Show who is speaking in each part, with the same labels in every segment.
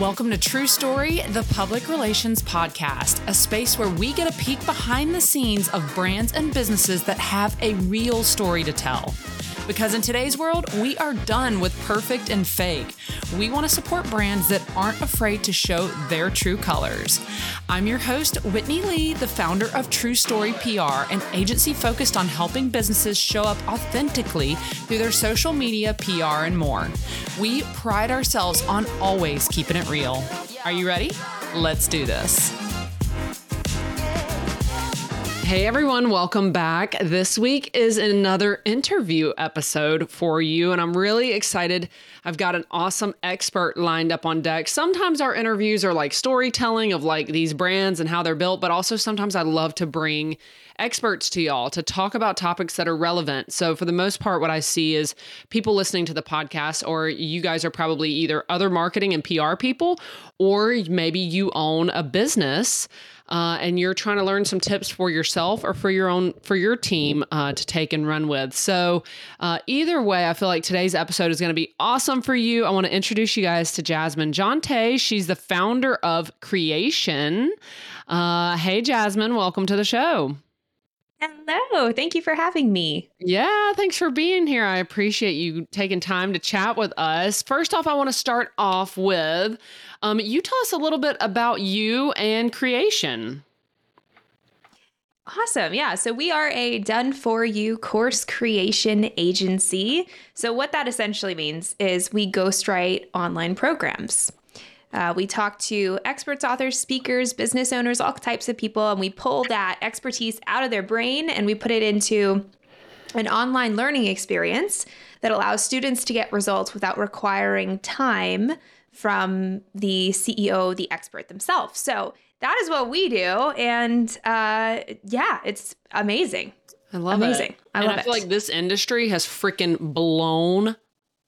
Speaker 1: Welcome to True Story, the public relations podcast, a space where we get a peek behind the scenes of brands and businesses that have a real story to tell. Because in today's world, we are done with perfect and fake. We want to support brands that aren't afraid to show their true colors. I'm your host, Whitney Lee, the founder of True Story PR, an agency focused on helping businesses show up authentically through their social media, PR, and more. We pride ourselves on always keeping it real. Are you ready? Let's do this. Hey everyone, welcome back. This week is another interview episode for you, and I'm really excited. I've got an awesome expert lined up on deck. Sometimes our interviews are like storytelling of like these brands and how they're built, but also sometimes I love to bring experts to y'all to talk about topics that are relevant. So, for the most part, what I see is people listening to the podcast, or you guys are probably either other marketing and PR people, or maybe you own a business uh, and you're trying to learn some tips for yourself or for your own for your team uh, to take and run with. So uh, either way, I feel like today's episode is going to be awesome for you. I want to introduce you guys to Jasmine Jonte. She's the founder of Cre8tion. Uh, hey, Jasmine, welcome to the show.
Speaker 2: Hello. Thank you for having me.
Speaker 1: Yeah, thanks for being here. I appreciate you taking time to chat with us. First off, I want to start off with um, you tell us a little bit about you and Cre8tion.
Speaker 2: Awesome. Yeah. So we are a done for you course creation agency. So, what that essentially means is we ghostwrite online programs. Uh, we talk to experts, authors, speakers, business owners, all types of people, and we pull that expertise out of their brain and we put it into an online learning experience that allows students to get results without requiring time from the CEO, the expert themselves. So that is what we do. And uh, yeah, it's amazing.
Speaker 1: I love amazing. it. Amazing. I love and I feel it. like this industry has freaking blown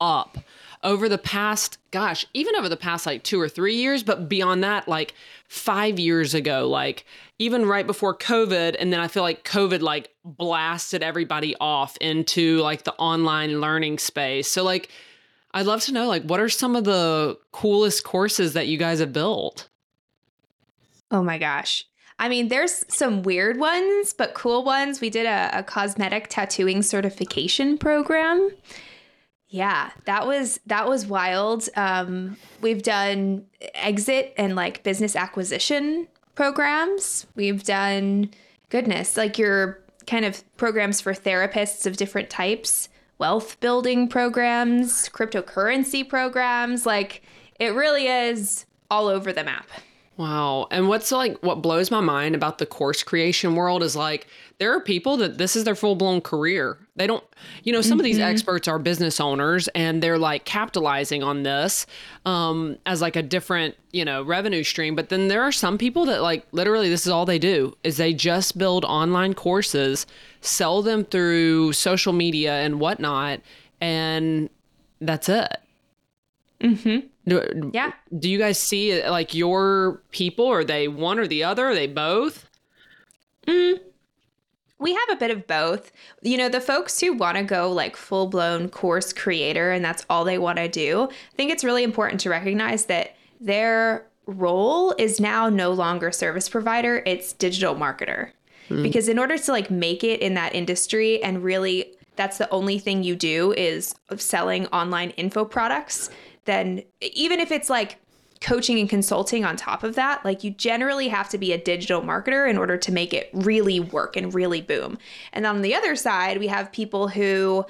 Speaker 1: up over the past, gosh, even over the past like two or three years, but beyond that, like five years ago, like even right before COVID. And then I feel like COVID like blasted everybody off into like the online learning space. So, like, I'd love to know, like, what are some of the coolest courses that you guys have built?
Speaker 2: Oh my gosh. I mean, there's some weird ones, but cool ones. We did a, a cosmetic tattooing certification program. Yeah, that was that was wild. Um, we've done exit and like business acquisition programs. We've done goodness, like your kind of programs for therapists of different types wealth building programs, cryptocurrency programs. Like it really is all over the map.
Speaker 1: Wow. And what's like what blows my mind about the course creation world is like there are people that this is their full blown career. They don't, you know, some mm-hmm. of these mm-hmm. experts are business owners and they're like capitalizing on this um, as like a different, you know, revenue stream. But then there are some people that like literally this is all they do is they just build online courses, sell them through social media and whatnot, and that's it.
Speaker 2: Mm-hmm.
Speaker 1: Do, yeah. Do you guys see like your people? Are they one or the other? Are they both?
Speaker 2: Mm, we have a bit of both. You know, the folks who want to go like full blown course creator and that's all they want to do, I think it's really important to recognize that their role is now no longer service provider, it's digital marketer. Mm. Because in order to like make it in that industry and really that's the only thing you do is selling online info products then even if it's like coaching and consulting on top of that, like you generally have to be a digital marketer in order to make it really work and really boom. And on the other side, we have people who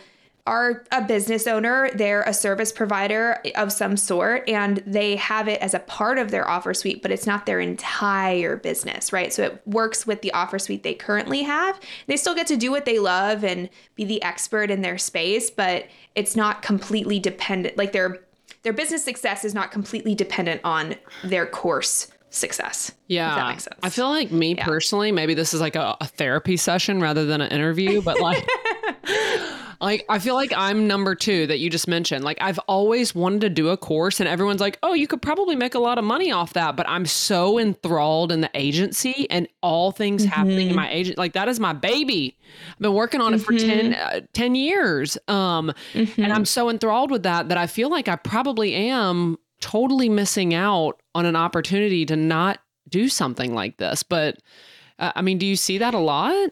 Speaker 2: are a business owner, they're a service provider of some sort, and they have it as a part of their offer suite, but it's not their entire business, right? So it works with the offer suite they currently have. They still get to do what they love and be the expert in their space, but it's not completely dependent. Like they're their business success is not completely dependent on their course success.
Speaker 1: Yeah. that makes sense. I feel like me yeah. personally, maybe this is like a, a therapy session rather than an interview, but like Like I feel like I'm number two that you just mentioned. Like I've always wanted to do a course, and everyone's like, "Oh, you could probably make a lot of money off that." But I'm so enthralled in the agency and all things mm-hmm. happening in my agent. Like that is my baby. I've been working on mm-hmm. it for 10, mm-hmm. uh, 10 years, um, mm-hmm. and I'm so enthralled with that that I feel like I probably am totally missing out on an opportunity to not do something like this. But uh, I mean, do you see that a lot?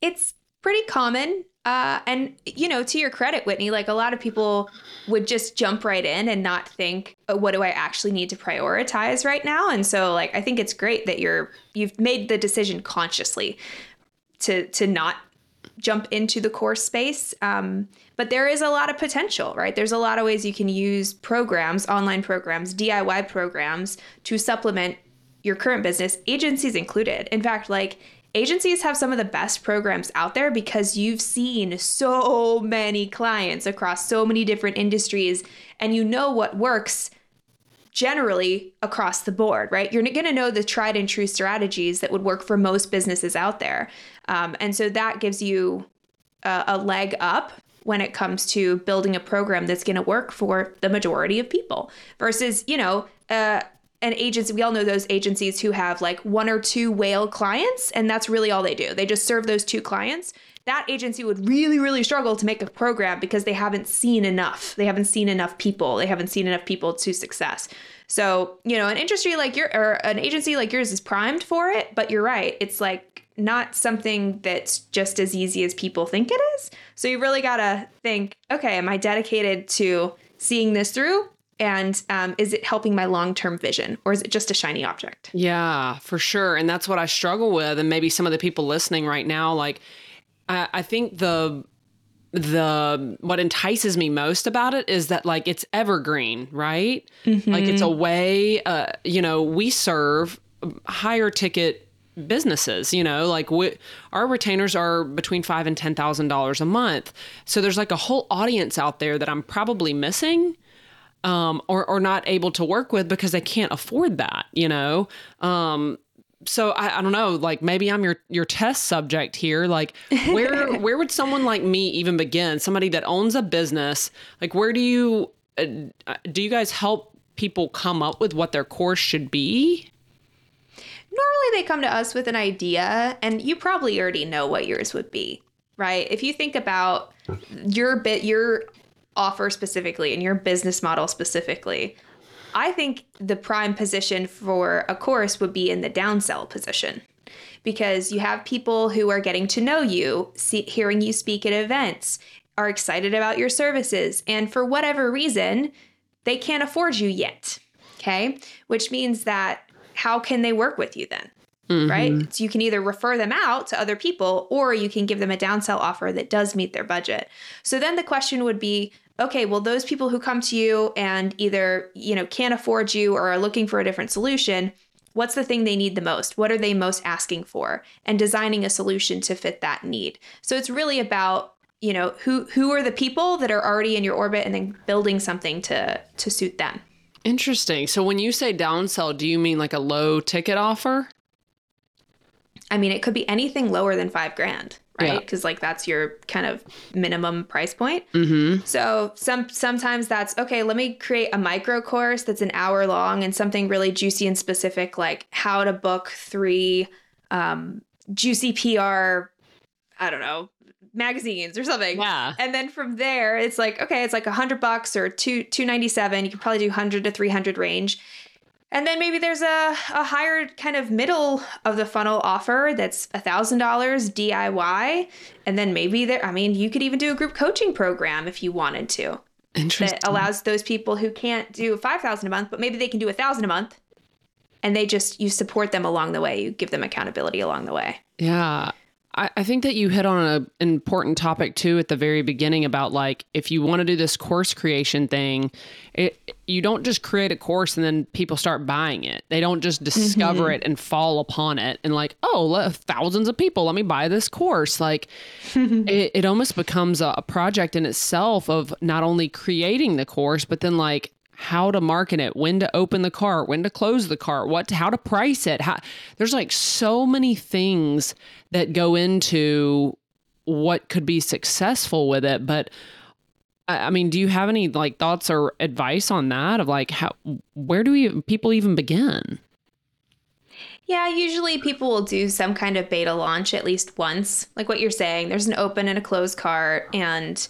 Speaker 2: It's pretty common. Uh, and you know, to your credit, Whitney, like a lot of people would just jump right in and not think, oh, what do I actually need to prioritize right now? And so, like, I think it's great that you're you've made the decision consciously to to not jump into the course space. Um, but there is a lot of potential, right? There's a lot of ways you can use programs, online programs, DIY programs to supplement your current business, agencies included. In fact, like agencies have some of the best programs out there because you've seen so many clients across so many different industries and you know what works generally across the board, right? You're going to know the tried and true strategies that would work for most businesses out there. Um, and so that gives you a, a leg up when it comes to building a program that's going to work for the majority of people versus, you know, uh, an agency, we all know those agencies who have like one or two whale clients, and that's really all they do. They just serve those two clients. That agency would really, really struggle to make a program because they haven't seen enough. They haven't seen enough people. They haven't seen enough people to success. So, you know, an industry like your or an agency like yours is primed for it, but you're right. It's like not something that's just as easy as people think it is. So you really got to think, okay, am I dedicated to seeing this through? And um, is it helping my long-term vision or is it just a shiny object?
Speaker 1: Yeah for sure. And that's what i struggle with and maybe some of the people listening right now like i, I think the the what entices me most about it is that like it's evergreen right? Mm-hmm. like it's a way uh you know we serve higher ticket businesses you know? Like we, our retainers are between five and ten thousand dollars a month. So there's like a whole audience out there that i'm probably missing um, or or not able to work with because they can't afford that. You know. Um, so I, I don't know like maybe i'm your your test subject here like where where would someone like me even begin somebody that owns a business like where do you uh, do you guys help people come up with what their course should be
Speaker 2: normally they come to us with an idea and you probably already know what yours would be right if you think about your bit your offer specifically and your business model specifically, I think the prime position for a course would be in the downsell position because you have people who are getting to know you, see, hearing you speak at events, are excited about your services, and for whatever reason, they can't afford you yet. Okay. Which means that how can they work with you then? Mm-hmm. Right. So you can either refer them out to other people or you can give them a downsell offer that does meet their budget. So then the question would be okay, well, those people who come to you and either, you know, can't afford you or are looking for a different solution, what's the thing they need the most? What are they most asking for? And designing a solution to fit that need. So it's really about you know who who are the people that are already in your orbit and then building something to to suit them
Speaker 1: interesting so when you say downsell do you mean like a low ticket offer
Speaker 2: i mean it could be anything lower than five grand right? Because yeah. like that's your kind of minimum price point. Mm-hmm. So some sometimes that's okay. Let me create a micro course that's an hour long and something really juicy and specific, like how to book three um, juicy PR. I don't know magazines or something.
Speaker 1: Yeah.
Speaker 2: And then from there, it's like okay, it's like a hundred bucks or two two ninety seven. You can probably do hundred to three hundred range. And then maybe there's a, a higher kind of middle of the funnel offer that's $1,000 DIY. And then maybe there, I mean, you could even do a group coaching program if you wanted to.
Speaker 1: Interesting.
Speaker 2: That allows those people who can't do 5000 a month, but maybe they can do 1000 a month. And they just, you support them along the way. You give them accountability along the way.
Speaker 1: Yeah. I, I think that you hit on an important topic too at the very beginning about like if you want to do this course creation thing, it, you don't just create a course and then people start buying it. They don't just discover mm-hmm. it and fall upon it and like, oh, thousands of people, let me buy this course. Like it, it almost becomes a, a project in itself of not only creating the course, but then like how to market it, when to open the cart, when to close the cart, what to, how to price it. How, there's like so many things that go into what could be successful with it, but I mean, do you have any like thoughts or advice on that of like how where do we people even begin?
Speaker 2: Yeah, usually people will do some kind of beta launch at least once. Like what you're saying, there's an open and a closed cart and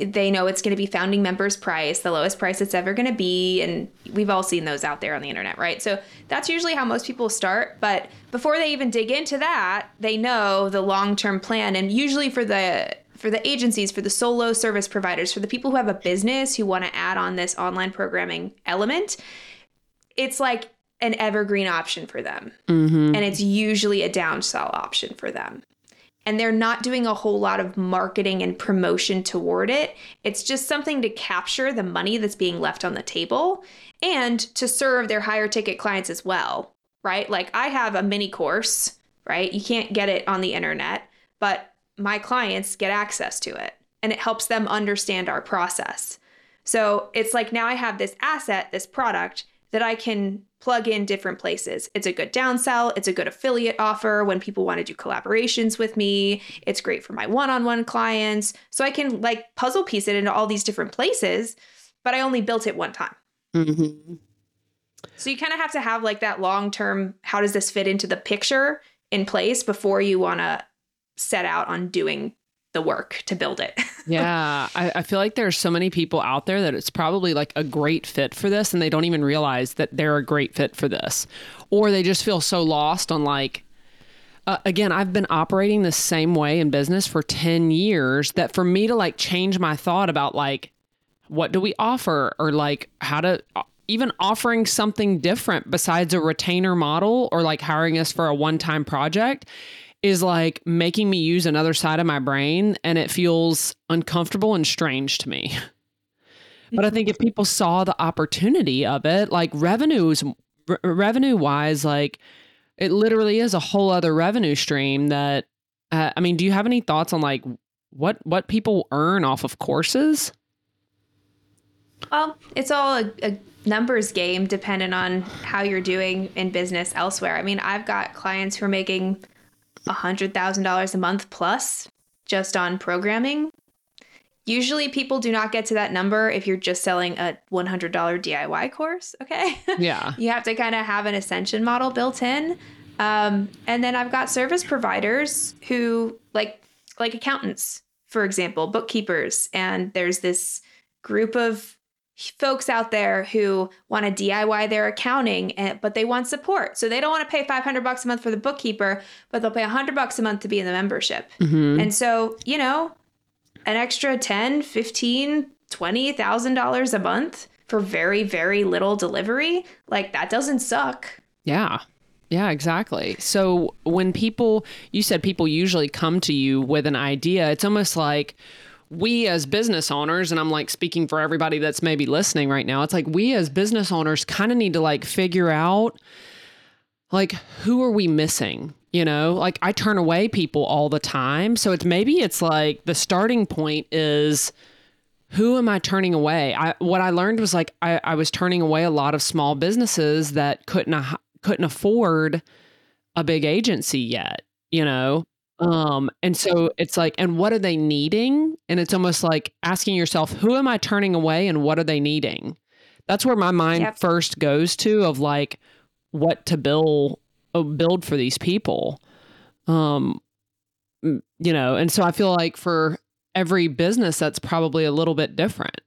Speaker 2: they know it's going to be founding members price the lowest price it's ever going to be and we've all seen those out there on the internet right so that's usually how most people start but before they even dig into that they know the long-term plan and usually for the for the agencies for the solo service providers for the people who have a business who want to add on this online programming element it's like an evergreen option for them
Speaker 1: Mm-hmm.
Speaker 2: and it's usually a downsell option for them and they're not doing a whole lot of marketing and promotion toward it. It's just something to capture the money that's being left on the table and to serve their higher ticket clients as well, right? Like I have a mini course, right? You can't get it on the internet, but my clients get access to it and it helps them understand our process. So it's like now I have this asset, this product that I can plug in different places. It's a good downsell, it's a good affiliate offer when people want to do collaborations with me. It's great for my one-on-one clients. So I can like puzzle piece it into all these different places, but I only built it one time.
Speaker 1: Mm-hmm.
Speaker 2: So you kind of have to have like that long-term how does this fit into the picture in place before you want to set out on doing the work to build it.
Speaker 1: yeah, I, I feel like there's so many people out there that it's probably like a great fit for this, and they don't even realize that they're a great fit for this, or they just feel so lost on like. Uh, again, I've been operating the same way in business for 10 years that for me to like change my thought about like what do we offer or like how to uh, even offering something different besides a retainer model or like hiring us for a one-time project is like making me use another side of my brain and it feels uncomfortable and strange to me. but I think if people saw the opportunity of it, like revenues re- revenue wise like it literally is a whole other revenue stream that uh, I mean, do you have any thoughts on like what what people earn off of courses?
Speaker 2: Well, it's all a, a numbers game depending on how you're doing in business elsewhere. I mean, I've got clients who are making $100,000 a month plus just on programming. Usually people do not get to that number if you're just selling a $100 DIY course, okay?
Speaker 1: Yeah.
Speaker 2: you have to kind of have an ascension model built in. Um, and then I've got service providers who like like accountants, for example, bookkeepers, and there's this group of folks out there who want to DIY their accounting, and, but they want support. So they don't want to pay 500 bucks a month for the bookkeeper, but they'll pay 100 bucks a month to be in the membership.
Speaker 1: Mhm.
Speaker 2: And so, you know, an extra 10, 15, 20,000 dollars a month for very very little delivery, like that doesn't suck.
Speaker 1: Yeah. Yeah, exactly. So when people, you said people usually come to you with an idea, it's almost like we as business owners, and I'm like speaking for everybody that's maybe listening right now, it's like we as business owners kind of need to like figure out like who are we missing? You know, like I turn away people all the time. So it's maybe it's like the starting point is who am I turning away? I what I learned was like I, I was turning away a lot of small businesses that couldn't couldn't afford a big agency yet, you know. Um, and so it's like, and what are they needing? And it's almost like asking yourself, who am I turning away and what are they needing? That's where my mind
Speaker 2: Yep.
Speaker 1: first goes to of like what to build uh, build for these people. Um, you know, and so I feel like for every business that's probably a little bit different.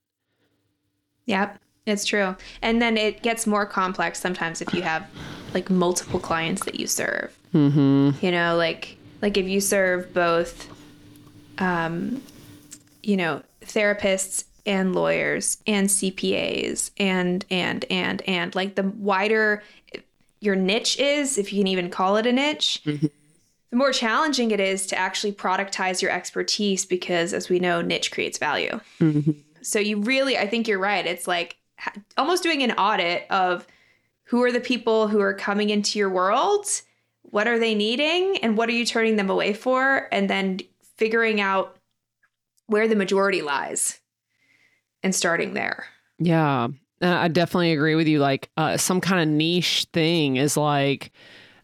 Speaker 2: Yep, it's true. And then it gets more complex sometimes if you have like multiple clients that you serve.
Speaker 1: Mm-hmm.
Speaker 2: You know, like like if you serve both um you know, therapists and lawyers and CPAs and and and and like the wider your niche is, if you can even call it a niche,
Speaker 1: Mhm.
Speaker 2: the more challenging it is to actually productize your expertise because as we know, niche creates value.
Speaker 1: Mm-hmm.
Speaker 2: So you really, I think you're right. It's like almost doing an audit of who are the people who are coming into your world, what are they needing, and what are you turning them away for, and then figuring out where the majority lies and starting there.
Speaker 1: Yeah. I definitely agree with you. Like uh, some kind of niche thing is like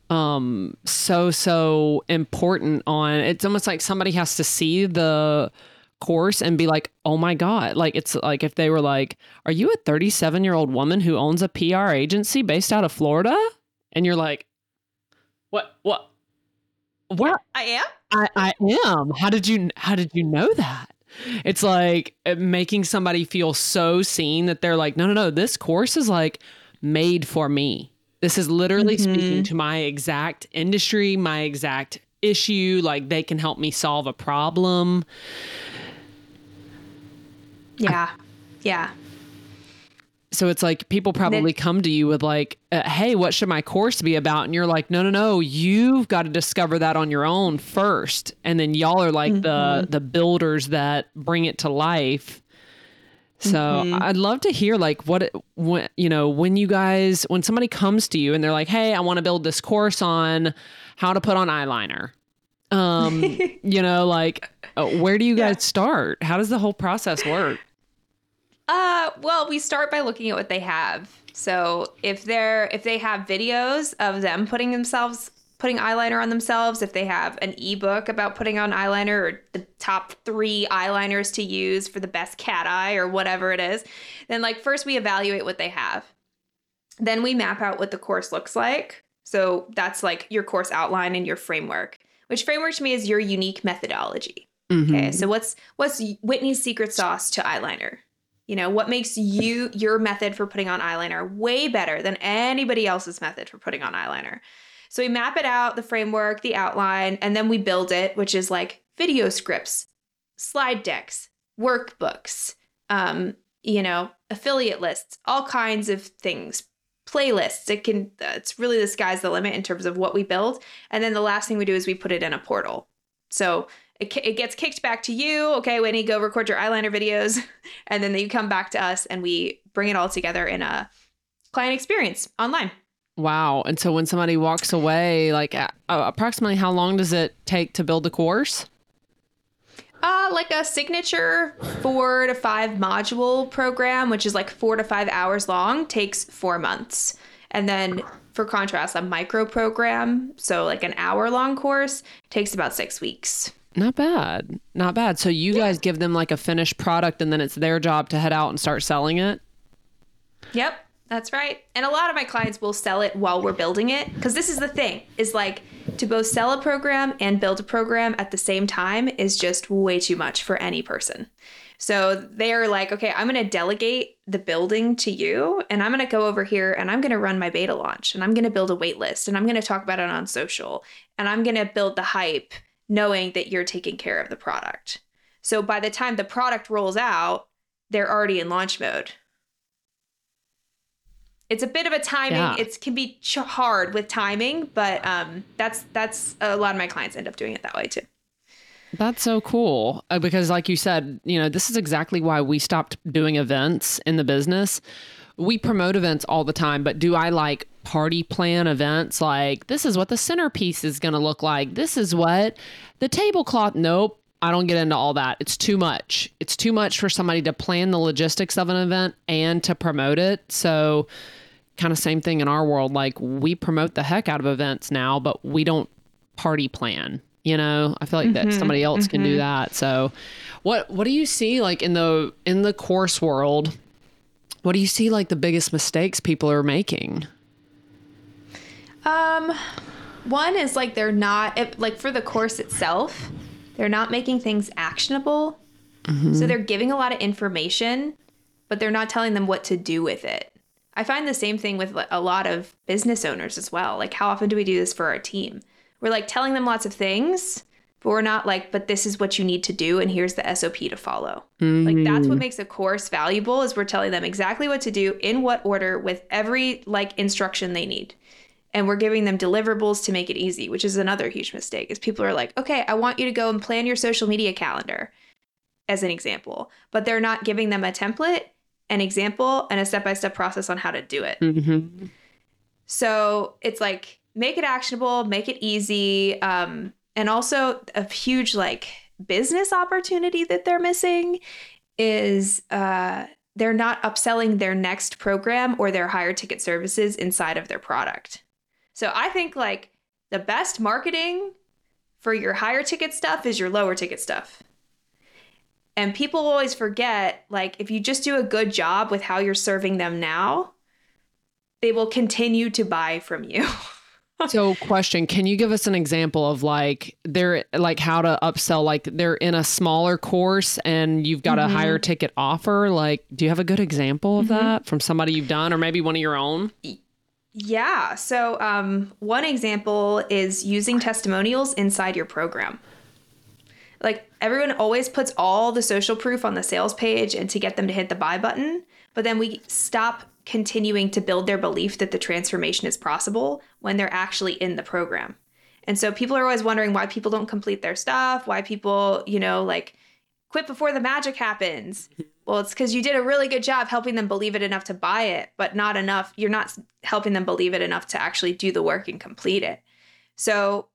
Speaker 1: um so so important on it's almost like somebody has to see the course and be like oh my god like it's like if they were like are you a 37 year old woman who owns a pr agency based out of florida and you're like what what what
Speaker 2: I am.
Speaker 1: I, I am. How did you how did you know that? It's like uh, making somebody feel so seen that they're like, no, no, no, this course is like made for me. This is literally mm-hmm. speaking to my exact industry, my exact issue. Like they can help me solve a problem.
Speaker 2: Yeah. Yeah
Speaker 1: so it's like people probably come to you with like uh, hey what should my course be about and you're like no no no you've got to discover that on your own first and then y'all are like mm-hmm. the the builders that bring it to life so mm-hmm. i'd love to hear like what when you know when you guys when somebody comes to you and they're like hey i want to build this course on how to put on eyeliner um you know like uh, where do you guys yeah. start how does the whole process work
Speaker 2: uh, well, we start by looking at what they have. So if they're if they have videos of them putting themselves putting eyeliner on themselves, if they have an ebook about putting on eyeliner or the top three eyeliners to use for the best cat eye or whatever it is, then like first we evaluate what they have. Then we map out what the course looks like. So that's like your course outline and your framework, which framework to me is your unique methodology. Mm-hmm. Okay. So what's what's Whitney's secret sauce to eyeliner? You know, what makes you your method for putting on eyeliner way better than anybody else's method for putting on eyeliner? So we map it out, the framework, the outline, and then we build it, which is like video scripts, slide decks, workbooks, um, you know, affiliate lists, all kinds of things, playlists. It can it's really the sky's the limit in terms of what we build. And then the last thing we do is we put it in a portal. So it, it gets kicked back to you. Okay, Whitney, go record your eyeliner videos. And then you come back to us and we bring it all together in a client experience online.
Speaker 1: Wow. And so when somebody walks away, like uh, approximately how long does it take to build a course?
Speaker 2: Uh, like a signature four to five module program, which is like four to five hours long, takes four months. And then for contrast, a micro program, so like an hour long course, takes about six weeks.
Speaker 1: Not bad. Not bad. So you yeah. guys give them like a finished product and then it's their job to head out and start selling it?
Speaker 2: Yep. That's right. And a lot of my clients will sell it while we're building it because this is the thing is like to both sell a program and build a program at the same time is just way too much for any person. So they're like, okay, I'm going to delegate the building to you and I'm going to go over here and I'm going to run my beta launch and I'm going to build a wait list and I'm going to talk about it on social and I'm going to build the hype knowing that you're taking care of the product. So by the time the product rolls out, they're already in launch mode. It's a bit of a timing. Yeah. It can be ch- hard with timing, but um, that's that's a lot of my clients end up doing it that way too.
Speaker 1: That's so cool uh, because, like you said, you know, this is exactly why we stopped doing events in the business. We promote events all the time, but do I like party plan events like this is what the centerpiece is going to look like. This is what the tablecloth. Nope. I don't get into all that. It's too much. It's too much for somebody to plan the logistics of an event and to promote it. So, kind of same thing in our world. Like, we promote the heck out of events now, but we don't party plan. You know, I feel like mm-hmm, that somebody else mm-hmm. can do mm-hmm. that. So, what what do you see like in the in the course world? What do you see like the biggest mistakes people are making?
Speaker 2: Um, one is like they're not like for the course itself, they're not making things actionable. Mm-hmm. So they're giving a lot of information, but they're not telling them what to do with it. I find the same thing with a lot of business owners as well. Like, how often do we do this for our team? We're like telling them lots of things, but we're not like, but this is what you need to do, and here's the SOP to follow. Mm-hmm. Like, that's what makes a course valuable is we're telling them exactly what to do in what order with every like instruction they need and we're giving them deliverables to make it easy which is another huge mistake is people are like okay i want you to go and plan your social media calendar as an example. But they're not giving them a template an example and a step-by-step process on how to do it. Mm-hmm. so it's like make it actionable make it easy um, and also a huge like business opportunity that they're missing is uh, they're not upselling their next program or their higher ticket services inside of their product so I think like the best marketing for your higher ticket stuff is your lower ticket stuff. And people always forget like if you just do a good job with how you're serving them now, they will continue to buy from you.
Speaker 1: so question can you give us an example of like they're like how to upsell like they're in a smaller course and you've got mm-hmm. a higher ticket offer like do you have a good example of mm-hmm. that from somebody you've done or maybe one of your own
Speaker 2: yeah so um, one example is using testimonials inside your program like everyone always puts all the social proof on the sales page and to get them to hit the buy button but then we stop continuing to build their belief that the transformation is possible when they're actually in the program. And so people are always wondering why people don't complete their stuff, why people, you know, like quit before the magic happens. Well, it's because you did a really good job helping them believe it enough to buy it, but not enough. You're not helping them believe it enough to actually do the work and complete it. So,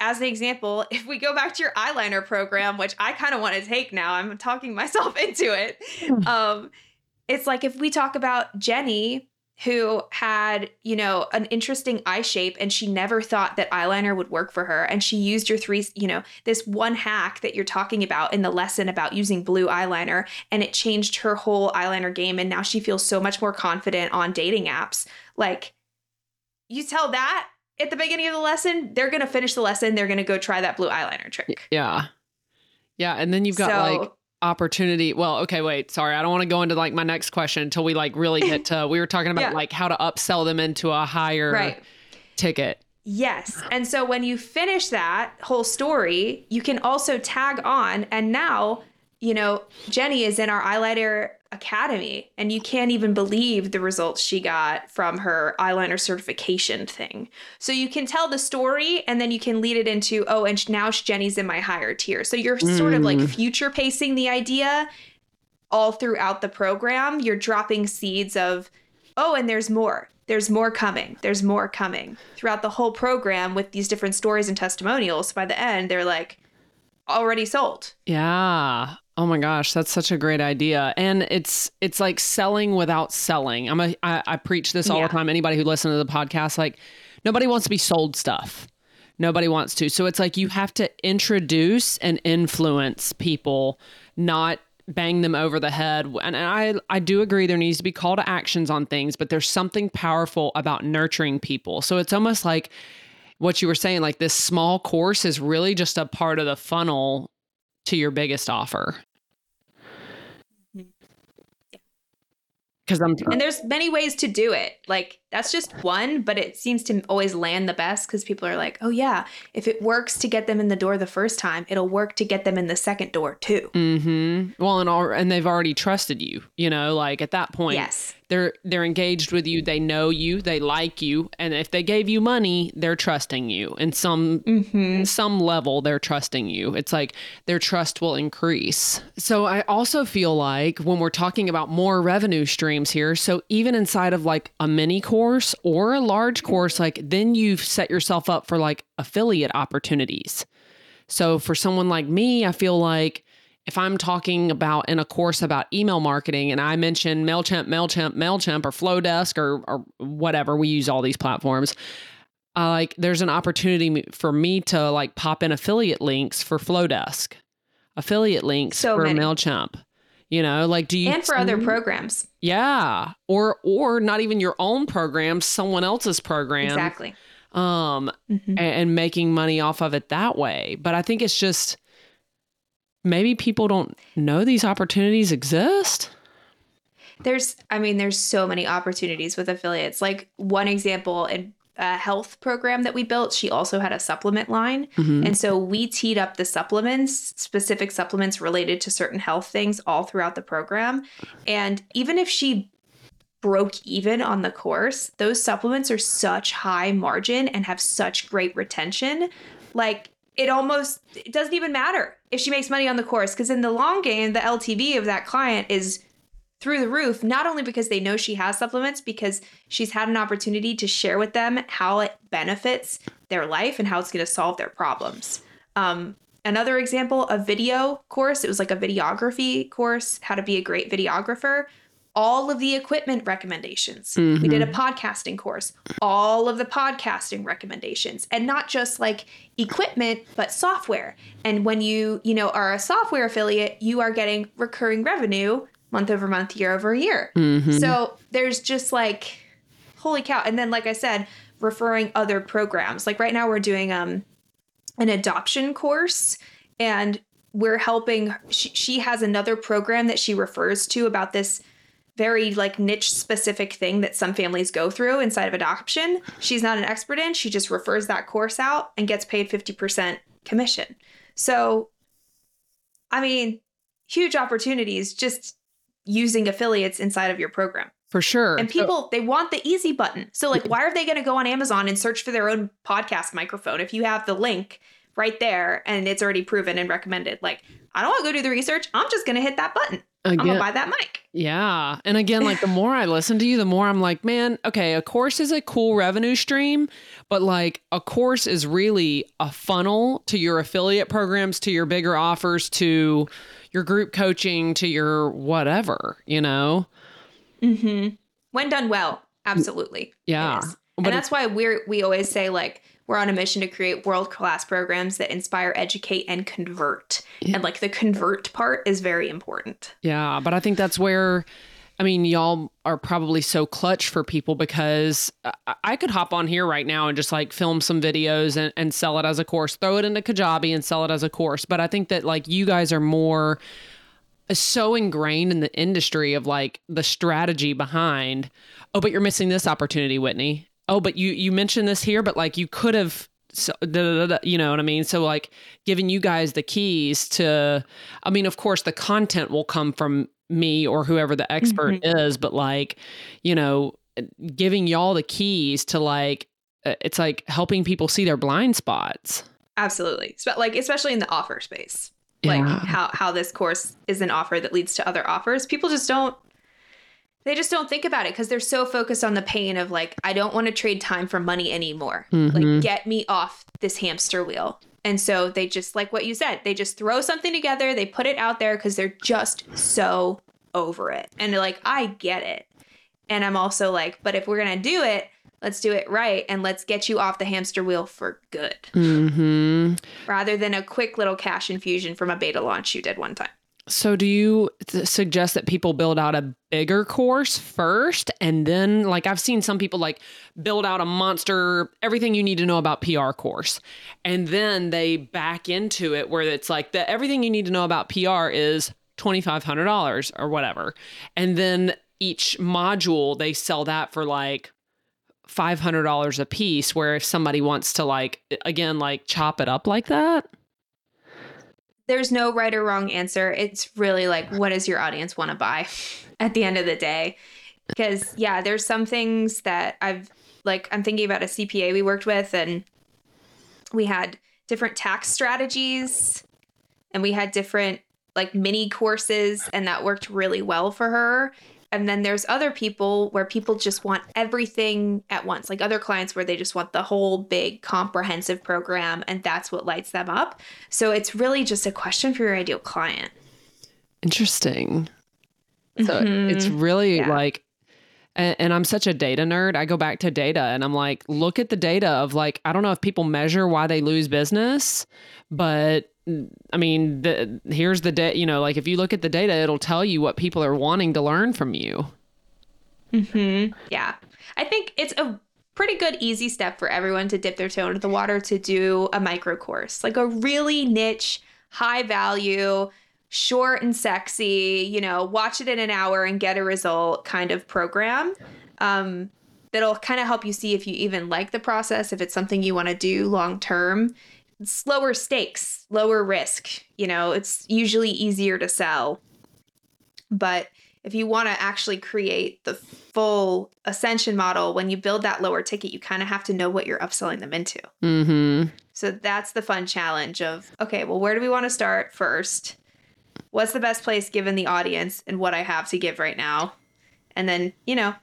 Speaker 2: as an example, if we go back to your eyeliner program, which I kind of want to take now, I'm talking myself into it. Hmm. Um, it's like if we talk about Jenny, who had, you know, an interesting eye shape and she never thought that eyeliner would work for her. And she used your three, you know, this one hack that you're talking about in the lesson about using blue eyeliner and it changed her whole eyeliner game. And now she feels so much more confident on dating apps. Like, you tell that at the beginning of the lesson, they're going to finish the lesson. They're going to go try that blue eyeliner trick.
Speaker 1: Yeah. Yeah. And then you've got so, like, opportunity well okay wait sorry i don't want to go into like my next question until we like really get to we were talking about yeah. like how to upsell them into a higher right. ticket
Speaker 2: yes and so when you finish that whole story you can also tag on and now you know jenny is in our eyeliner academy and you can't even believe the results she got from her eyeliner certification thing. So you can tell the story and then you can lead it into, oh, and now Jenny's in my higher tier. So you're mm. sort of like mm. future pacing the idea all throughout the program. You're dropping seeds of, oh, and there's more. There's more coming. There's more coming throughout the whole program with these different stories and testimonials. By the end, they're like, already sold.
Speaker 1: Yeah. Oh my gosh, that's such a great idea. And it's it's like selling without selling. I'm a I, I preach this all yeah. the time. Anybody who listens to the podcast, like nobody wants to be sold stuff. Nobody wants to. So it's like you have to introduce and influence people, not bang them over the head. And, and I I do agree there needs to be call to actions on things, but there's something powerful about nurturing people. So it's almost like what you were saying, like this small course is really just a part of the funnel to your biggest offer. Mm-hmm.
Speaker 2: Because I'm and there's many ways to do it. Like that's just one, but it seems to always land the best because people are like, oh yeah, if it works to get them in the door the first time, it'll work to get them in the second door too.
Speaker 1: Mm-hmm. Well, and all, and they've already trusted you. You know, like at that point,
Speaker 2: yes
Speaker 1: they're they're engaged with you they know you they like you and if they gave you money they're trusting you in some mm-hmm. some level they're trusting you it's like their trust will increase so i also feel like when we're talking about more revenue streams here so even inside of like a mini course or a large course like then you've set yourself up for like affiliate opportunities so for someone like me i feel like if I'm talking about in a course about email marketing and I mention MailChimp, MailChimp, MailChimp or Flodesk or, or whatever, we use all these platforms. Uh, like there's an opportunity for me to like pop in affiliate links for Flodesk, affiliate links so for many. MailChimp. You know, like do you
Speaker 2: And for other programs.
Speaker 1: Yeah. Or or not even your own program, someone else's program.
Speaker 2: Exactly.
Speaker 1: Um mm-hmm. and, and making money off of it that way. But I think it's just maybe people don't know these opportunities exist
Speaker 2: there's i mean there's so many opportunities with affiliates like one example in a health program that we built. She also had a supplement line. Mm-hmm. and so we teed up the supplements specific supplements related to certain health things all throughout the program. And even if she broke even on the course those supplements are such high margin and have such great retention. Like it almost it doesn't even matter if she makes money on the course because in the long game the ltv of that client is through the roof not only because they know she has supplements because she's had an opportunity to share with them how it benefits their life and how it's going to solve their problems um, another example a video course it was like a videography course how to be a great videographer all of the equipment recommendations. Mm-hmm. We did a mm-hmm. podcasting course, all of the podcasting recommendations, and not just like equipment, but software. And when you, you know, are a software affiliate, you are getting recurring revenue month over month, year over year. Mm-hmm. So there's just like, holy cow. And then, like I said, referring other programs. Like right now we're doing um an adoption course and we're helping she, she has another program that she refers to about this very like niche specific thing that some families go through inside of adoption. She's not an expert in, she just refers that course out and gets paid 50% commission. So I mean, huge opportunities just using affiliates inside of your program.
Speaker 1: For sure.
Speaker 2: And people, they want the easy button. So, like, why are they going to go on Amazon and search for their own podcast microphone if you have the link right there and it's already proven and recommended? Like, I don't want to go do the research. I'm just going to hit that button. Again, I'm going to buy that mic.
Speaker 1: Yeah. And again, like, the more I listen to you, the more I'm like, man, okay, a course is a cool revenue stream, but like, a course is really a funnel to your affiliate programs, to your bigger offers, to your group coaching, to your whatever, you know?
Speaker 2: Mm-hmm. When done well, absolutely.
Speaker 1: Yeah.
Speaker 2: and that's why we're we always say like we're on a mission to create world class programs that inspire, educate, and convert. Yeah. And like the convert part is very important.
Speaker 1: Yeah, but I think that's where. I mean, y'all are probably so clutch for people because I could hop on here right now and just like film some videos and, and sell it as a course, throw it into Kajabi and sell it as a course. But I think that like you guys are more is so ingrained in the industry of like the strategy behind oh but you're missing this opportunity whitney oh but you you mentioned this here but like you could have so, you know what i mean so like giving you guys the keys to i mean of course the content will come from me or whoever the expert mm-hmm. is but like you know giving y'all the keys to like uh, it's like helping people see their blind spots.
Speaker 2: Absolutely. Like especially in the offer space like how how this course is an offer that leads to other offers. People just don't they just don't think about it because they're so focused on the pain of like i don't want to trade time for money anymore. Mm-hmm. like get me off this hamster wheel and so they just like what you said they just throw something together they put it out there because they're just so over it. And they're like i get it. And i'm also like but if we're gonna do it let's do it right and let's get you off the hamster wheel for good.
Speaker 1: Mm-hmm.
Speaker 2: rather than a quick little cash infusion from a beta launch you did one time
Speaker 1: so do you th- suggest that people build out a bigger course first and then like I've seen some people like build out a monster everything you need to know about PR course and then they back into it where it's like the everything you need to know about PR is $2500 or whatever. And then each module they sell that for like $500 a piece where if somebody wants to like again like chop it up like that
Speaker 2: there's no right or wrong answer. It's really like what does your audience want to buy at the end of the day? Because yeah there's some things that i've like i'm thinking about a cpa we worked with and we had different tax strategies and we had different like mini courses and that worked really well for her and then there's other people where people just want everything at once, like other clients where they just want the whole big comprehensive program and that's what lights them up. So it's really just a question for your ideal client.
Speaker 1: Interesting. So mm-hmm. it's really yeah. like and, and, I'm such a data nerd. I go back to data and I'm like, look at the data of like, I don't know if people measure why they lose business, but I mean, the, here's the data. You know, like if you look at the data, it'll tell you what people are wanting to learn from you.
Speaker 2: Hmm. Yeah, I think it's a pretty good easy step for everyone to dip their toe into the water to do a micro course, like a really niche, high value, short and sexy. You know, watch it in an hour and get a result kind of program. Um, that'll kind of help you see if you even like the process, if it's something you want to do long term it's lower stakes, lower risk. You know, it's usually easier to sell. But if you want to actually create the full ascension model, when you build that lower ticket, you kind of have to know what you're upselling them into.
Speaker 1: Mm-hmm.
Speaker 2: So that's the fun challenge of okay, well, where do we want to start first? What's the best place given the audience and what I have to give right now? And then, you know,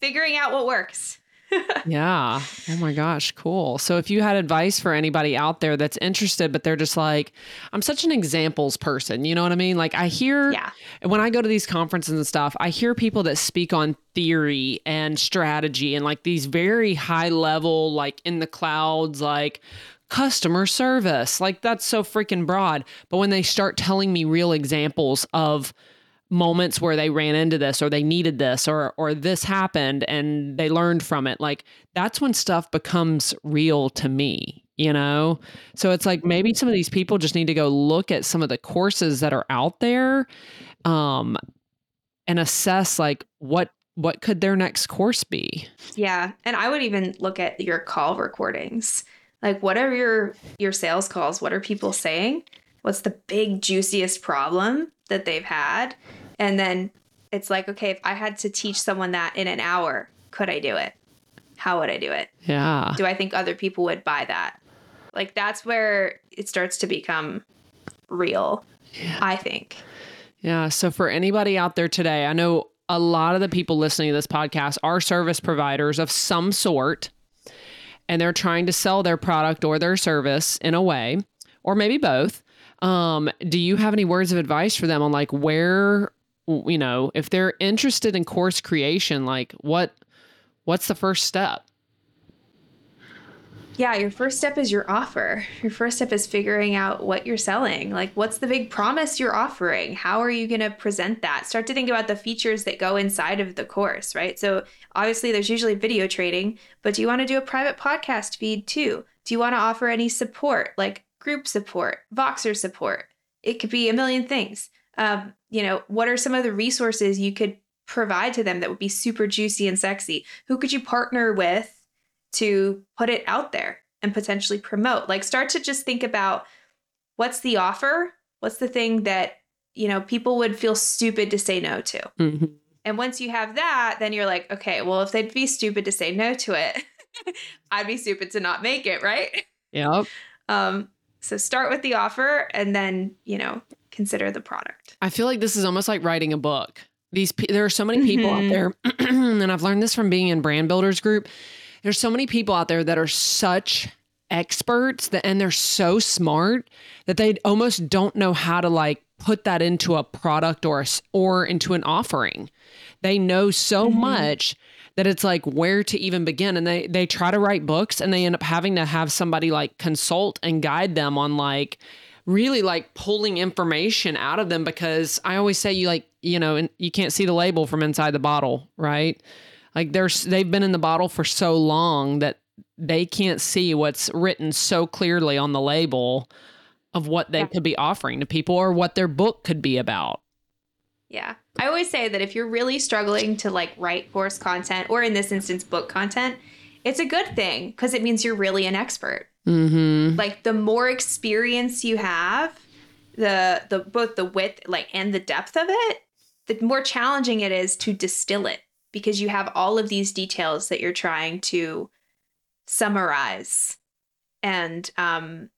Speaker 2: figuring out what works
Speaker 1: yeah. Oh my gosh, cool. So if you had advice for anybody out there that's interested, but they're just like, I'm such an examples person, you know what I mean? Like I hear
Speaker 2: yeah.
Speaker 1: when I go to these conferences and stuff, I hear people that speak on theory and strategy and like these very high level, like in the clouds, like customer service. Like that's so freaking broad. But when they start telling me real examples of moments where they ran into this or they needed this or or this happened and they learned from it like that's when stuff becomes real to me you know so it's like maybe some of these people just need to go look at some of the courses that are out there um and assess like what what could their next course be
Speaker 2: Yeah, and I would even look at your call recordings. Like what are your your sales calls? What are people saying? What's the big juiciest problem that they've had? And then it's like, okay, if I had to teach someone that in an hour, could I do it? How would I do it?
Speaker 1: yeah
Speaker 2: Do I think other people would buy that? Like that's where it starts to become real. yeah. I think.
Speaker 1: Yeah. So for anybody out there today, I know a lot of the people listening to this podcast are service providers of some sort, and they're trying to sell their product or their service in a way, or maybe both. Um, do you have any words of advice for them on like where, you know, if they're interested in course creation, like what, what's the first step?
Speaker 2: Yeah, your first step is your offer. Your first step is figuring out what you're selling. Like, what's the big promise you're offering? How are you going to present that? Start to think about the features that go inside of the course, right? So, obviously, there's usually video trading, but do you want to do a private podcast feed too? Do you want to offer any support, like group support, Voxer support? It could be a million things. Um, you know, what are some of the resources you could provide to them that would be super juicy and sexy? Who could you partner with? to put it out there and potentially promote. Like start to just think about what's the offer? What's the thing that, you know, people would feel stupid to say no to.
Speaker 1: Mm-hmm.
Speaker 2: And once you have that, then you're like, okay, well, if they'd be stupid to say no to it, I'd be stupid to not make it, right?
Speaker 1: Yep.
Speaker 2: Um, so start with the offer and then, you know, consider the product.
Speaker 1: I feel like this is almost like writing a book. These there are so many people
Speaker 2: Mhm.
Speaker 1: out there, and I've learned this from being in brand builders group. There's so many people out there that are such experts that, and they're so smart that they almost don't know how to like put that into a product or a or into an offering. They know so
Speaker 2: Mhm.
Speaker 1: much that it's like where to even begin and they they try to write books and they end up having to have somebody like consult and guide them on like really like pulling information out of them because I always say you like you know and you can't see the label from inside the bottle right like there's they've been in the bottle for so long that they can't see what's written so clearly on the label of what they
Speaker 2: Yeah.
Speaker 1: could be offering to people or what their book could be about
Speaker 2: Yeah. I always say that if you're really struggling to like write course content or in this instance book content, it's a good thing because it means you're really an expert.
Speaker 1: Mm-hmm
Speaker 2: Like the more experience you have, the the both the width like and the depth of it, the more challenging it is to distill it because you have all of these details that you're trying to summarize. And um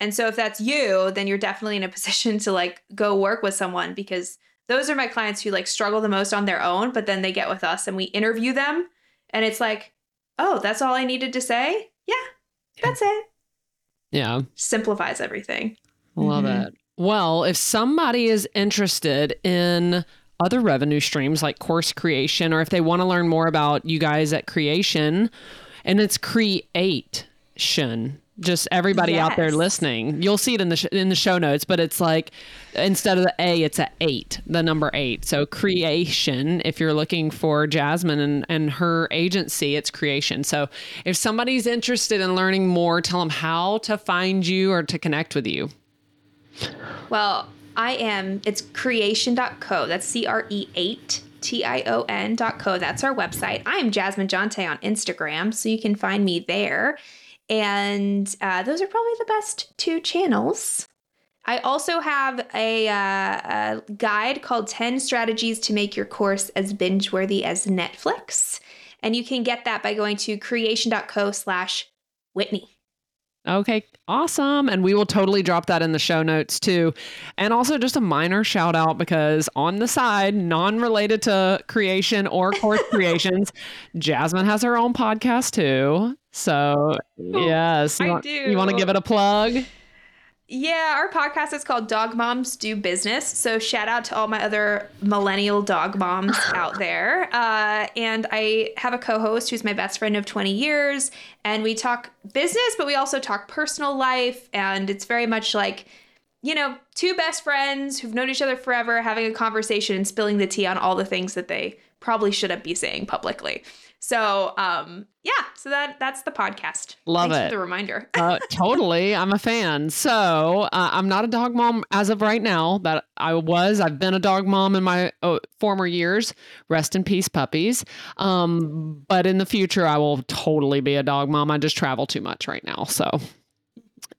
Speaker 2: and so if that's you, then you're definitely in a position to like go work with someone because those are my clients who like struggle the most on their own, but then they get with us and we interview them and it's like, "Oh, that's all I needed to say?" Yeah. That's it.
Speaker 1: Yeah
Speaker 2: Simplifies everything.
Speaker 1: Love
Speaker 2: Mhm.
Speaker 1: it. Well, if somebody is interested in other revenue streams like course creation, or if they want to learn more about you guys at Cre8tion, and it's Cre8tion. Just everybody out there listening, you'll see it in the sh- in the show notes. But it's like instead of the A, it's a eight, the number eight. So Cre8tion. If you're looking for Jasmine and and her agency, it's Cre8tion. So if somebody's interested in learning more, tell them how to find you or to connect with you.
Speaker 2: Well, I am, it's cre8tion.co. That's C R E 8 T I O N dot co. That's our website. I am Jasmine Jonte on Instagram, so you can find me there. And uh, those are probably the best two channels. I also have a, uh, a guide called 10 Strategies to Make Your Course as Binge Worthy as Netflix. And you can get that by going to cre8tion.co slash Whitney.
Speaker 1: Okay, awesome. And we will totally drop that in the show notes too. And also just a minor shout out because on the side, non related to Cre8tion or course creations, Jasmine has her own podcast too. So, oh, yes, you
Speaker 2: I
Speaker 1: want,
Speaker 2: do.
Speaker 1: You want to give it a plug?
Speaker 2: Yeah, our podcast is called Dog Moms Do Business. So shout out to all my other millennial dog moms out there. Uh, and I have a co-host who's my best friend of 20 years, and we talk business, but we also talk personal life, and it's very much like you know, two best friends who've known each other forever having a conversation and spilling the tea on all the things that they probably shouldn't be saying publicly. So, um, yeah, so that that's the podcast.
Speaker 1: Love
Speaker 2: Thanks
Speaker 1: it.
Speaker 2: For the reminder.
Speaker 1: uh, totally. I'm a fan. So uh, I'm not a dog mom as of right now. That I was. I've been a dog mom in my uh, former years. Rest in peace, puppies. Um, but in the future, I will totally be a dog mom. I just travel too much right now. So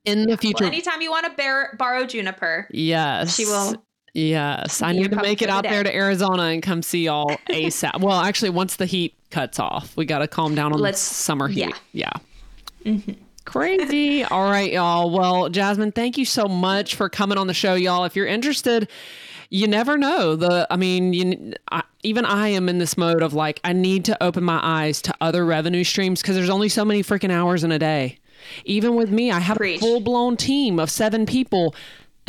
Speaker 1: in the future,
Speaker 2: well, anytime you want to bear, borrow Juniper,
Speaker 1: yes,
Speaker 2: she will.
Speaker 1: Yes, I need to make it out there to Arizona and come see y'all ASAP. well, actually, once the heat cuts off, we got to calm down on
Speaker 2: Let's-
Speaker 1: the summer heat.
Speaker 2: yeah.
Speaker 1: Yeah. Crazy. All right, y'all. Well, Jasmine, thank you so much for coming on the show, y'all. If you're interested, you never know. The I mean, you, I, even I am in this mode of like I need to open my eyes to other revenue streams because there's only so many freaking hours in a day. Even with me, I have
Speaker 2: Preach.
Speaker 1: a full blown team of seven people.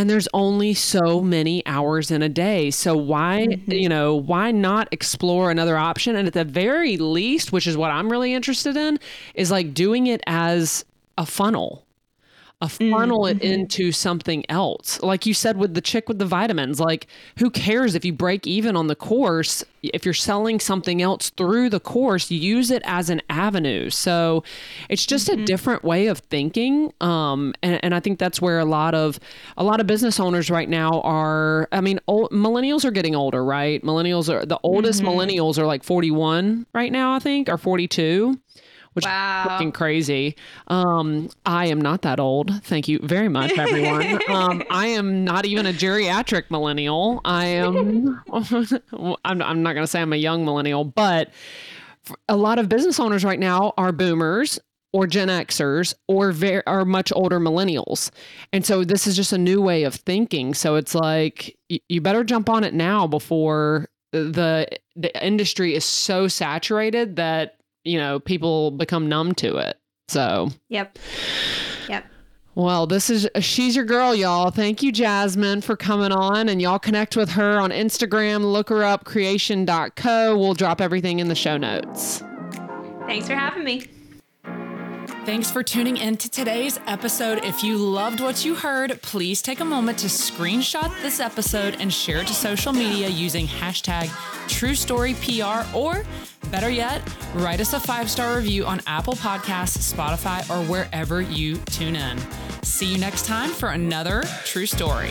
Speaker 1: And there's only so many hours in a day. So why, mm-hmm. you know, why not explore another option? And at the very least, which is what I'm really interested in, is like doing it as a funnel a funnel it mm-hmm. into something else. Like you said with the chick with the vitamins, like who cares if you break even on the course? If you're selling something else through the course, use it as an avenue. So it's just a mm-hmm. different way of thinking. Um, and, and I think that's where a lot of a lot of business owners right now are. I mean, old, millennials are getting older, right? Millennials are the oldest mm-hmm. millennials are like 41 right now, I think, or 42 which
Speaker 2: Wow.
Speaker 1: is fucking crazy. Um, I am not that old. Thank you very much, everyone. um, I am not even a geriatric millennial. I am. I'm, I'm not going to say I'm a young millennial, but a lot of business owners right now are boomers or Gen Xers or very are much older millennials. And so this is just a new way of thinking. So it's like y- you better jump on it now before the the industry is so saturated that you know people become numb to it. So
Speaker 2: Yep. Yep.
Speaker 1: well, this is she's your girl, y'all. Thank you, Jasmine, for coming on. And y'all connect with her on Instagram. Look her up, cre8tion.co. We'll drop everything in the show notes.
Speaker 2: Thanks for having me.
Speaker 3: Thanks for tuning in to today's episode. If you loved what you heard, please take a moment to screenshot this episode and share it to social media using hashtag TrueStoryPR or better yet, write us a five star review on Apple Podcasts, Spotify, or wherever you tune in. See you next time for another True Story.